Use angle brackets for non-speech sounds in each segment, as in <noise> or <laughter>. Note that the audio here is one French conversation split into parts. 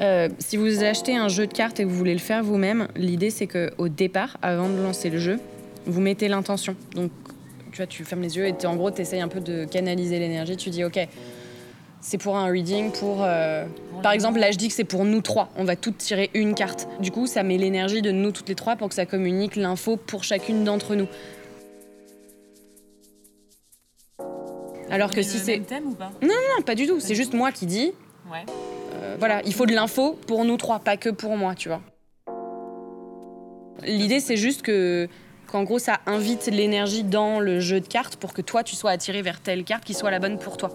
Euh, si vous achetez un jeu de cartes et que vous voulez le faire vous-même, l'idée c'est que au départ, avant de lancer le jeu, vous mettez l'intention. Donc, tu vois, tu fermes les yeux et en gros, tu essayes un peu de canaliser l'énergie. Tu dis, ok, c'est pour un reading, pour. euh, Par exemple, là, je dis que c'est pour nous trois. On va toutes tirer une carte. Du coup, ça met l'énergie de nous toutes les trois pour que ça communique l'info pour chacune d'entre nous. Alors que si c'est. thème ou pas? Non, pas du tout. C'est juste moi qui dis. Ouais. Euh, voilà, il faut de l'info pour nous trois, pas que pour moi, tu vois. L'idée, c'est juste que qu'en gros, ça invite l'énergie dans le jeu de cartes pour que toi, tu sois attiré vers telle carte qui soit la bonne pour toi.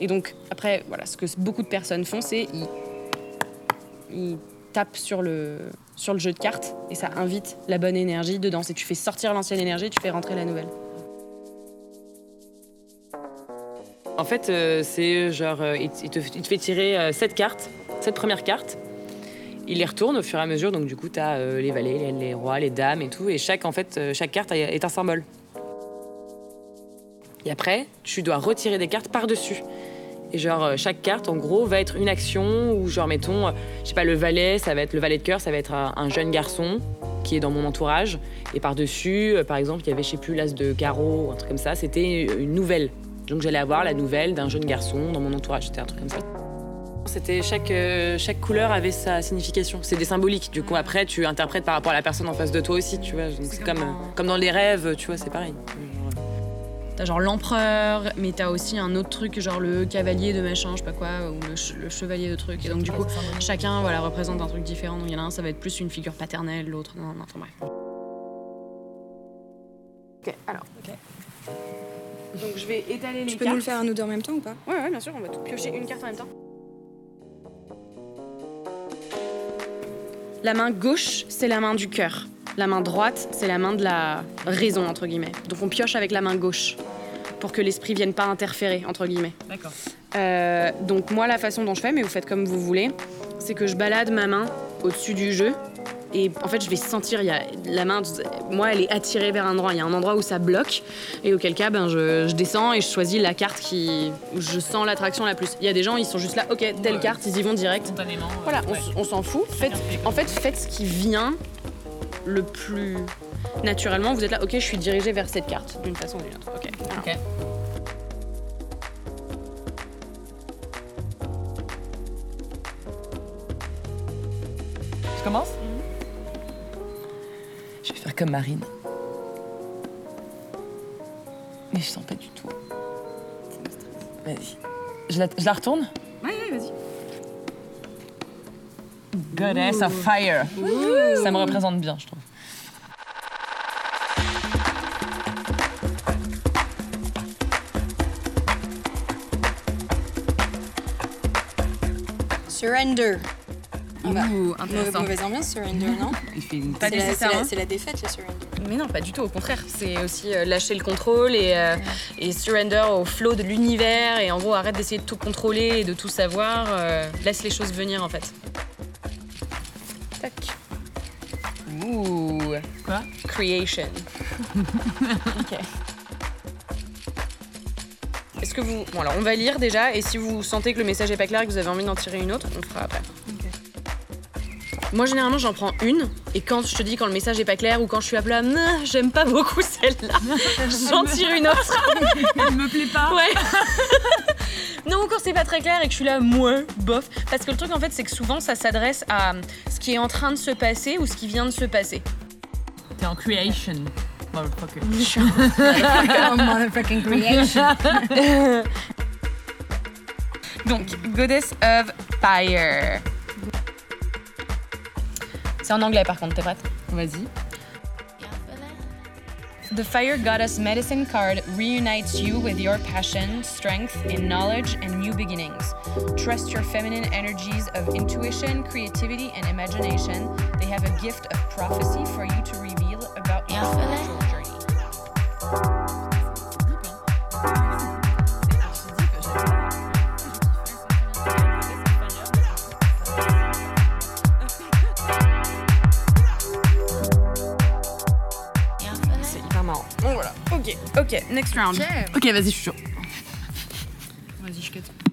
Et donc, après, voilà, ce que beaucoup de personnes font, c'est ils, ils tapent sur le, sur le jeu de cartes et ça invite la bonne énergie dedans. C'est tu fais sortir l'ancienne énergie, tu fais rentrer la nouvelle. En fait, euh, c'est genre, euh, il, il te, il te fait tirer 7 cartes, 7 premières cartes. Il les retourne au fur et à mesure, donc du coup, tu as les valets, les, rois, les dames et tout. Et chaque, en fait, euh, chaque carte est un symbole. Et après, tu dois retirer des cartes par-dessus. Et genre, euh, chaque carte, en gros, va être une action, ou genre, mettons, euh, je sais pas, le valet, ça va être le valet de cœur, ça va être un, un jeune garçon qui est dans mon entourage. Et par-dessus, euh, par exemple, il y avait, je sais plus, l'as de carreau, un truc comme ça, c'était une nouvelle. Donc j'allais avoir la nouvelle d'un jeune garçon dans mon entourage, c'était un truc comme ça. C'était chaque, euh, chaque couleur avait sa signification. C'est des symboliques. Du coup, après, tu interprètes par rapport à la personne en face de toi aussi, tu vois. Donc, C'est comme, euh, comme dans les rêves, tu vois, c'est pareil. T'as genre l'empereur, mais t'as aussi un autre truc, genre le cavalier de machin, je sais pas quoi, ou le, ch- le chevalier de truc. Et donc du coup, chacun voilà, représente un truc différent. Donc il y en a un, ça va être plus une figure paternelle, l'autre, non, non, enfin bref. Ok, alors. Donc je vais étaler les Tu peux nous le faire à nous deux en même temps ou pas? Ouais, ouais, bien sûr, on va tout piocher une carte en même temps. La main gauche, c'est la main du cœur. La main droite, c'est la main de la raison, entre guillemets. Donc on pioche avec la main gauche pour que l'esprit vienne pas interférer, entre guillemets. D'accord. Euh, donc moi, la façon dont je fais, mais vous faites comme vous voulez, c'est que je balade ma main au-dessus du jeu. Et en fait, je vais sentir, il y a la main, moi, elle est attirée vers un endroit. Il y a un endroit où ça bloque. Et auquel cas, ben, je, je descends et je choisis la carte qui, où je sens l'attraction la plus. Il y a des gens, ils sont juste là, ok, telle Ouais. carte, ils y vont direct. Spontanément. Voilà, on, ouais. s- on s'en fout. Faites, en fait, faites ce qui vient le plus naturellement. Vous êtes là, ok, je suis dirigée vers cette carte, d'une façon ou d'une autre. Ok. alors. Ok. Je commence comme Marine. Mais je sens pas du tout. Vas-y. Je la, je la retourne? Ouais, ouais, vas-y. Goddess of Fire. Ça me représente bien, je trouve. Surrender. On va. Ouh, Mauvaise, intéressant. mauvaise ambiance, Surrender, non Il fait une... Pas C'est la, c'est nécessairement. la- c'est la défaite, le Surrender. Mais non, pas du tout, au contraire. C'est aussi euh, lâcher le contrôle et, euh, et surrender au flow de l'univers. Et en gros, arrête d'essayer de tout contrôler et de tout savoir. euh, laisse les choses venir, en fait. Tac. Ouh. Quoi? Creation. <laughs> ok. Est-ce que vous... Bon, alors, on va lire déjà. Et si vous sentez que le message est pas clair et que vous avez envie d'en tirer une autre, on le fera après. Moi, généralement, j'en prends une. Et quand je te dis quand le message est pas clair ou quand je suis à plat, j'aime pas beaucoup celle-là, <laughs> j'en tire une autre. Elle me plaît pas. Ouais. <laughs> non, quand c'est pas très clair et que je suis là, moi, bof. Parce que le truc, en fait, c'est que souvent, ça s'adresse à ce qui est en train de se passer ou ce qui vient de se passer. T'es en creation. Motherfucker. motherfucking creation. <laughs> Donc, Goddess of Fire. C'est en anglais, par contre, t'es prête Vas-y. The Fire Goddess Medicine card reunites you with your passion, strength, and knowledge and new beginnings. Trust your feminine energies of intuition, creativity, and imagination. They have a gift of prophecy for you to reveal about your spiritual journey. Ok, ok, next round. Ok, vas-y, je suis chaud. Vas-y, je cut.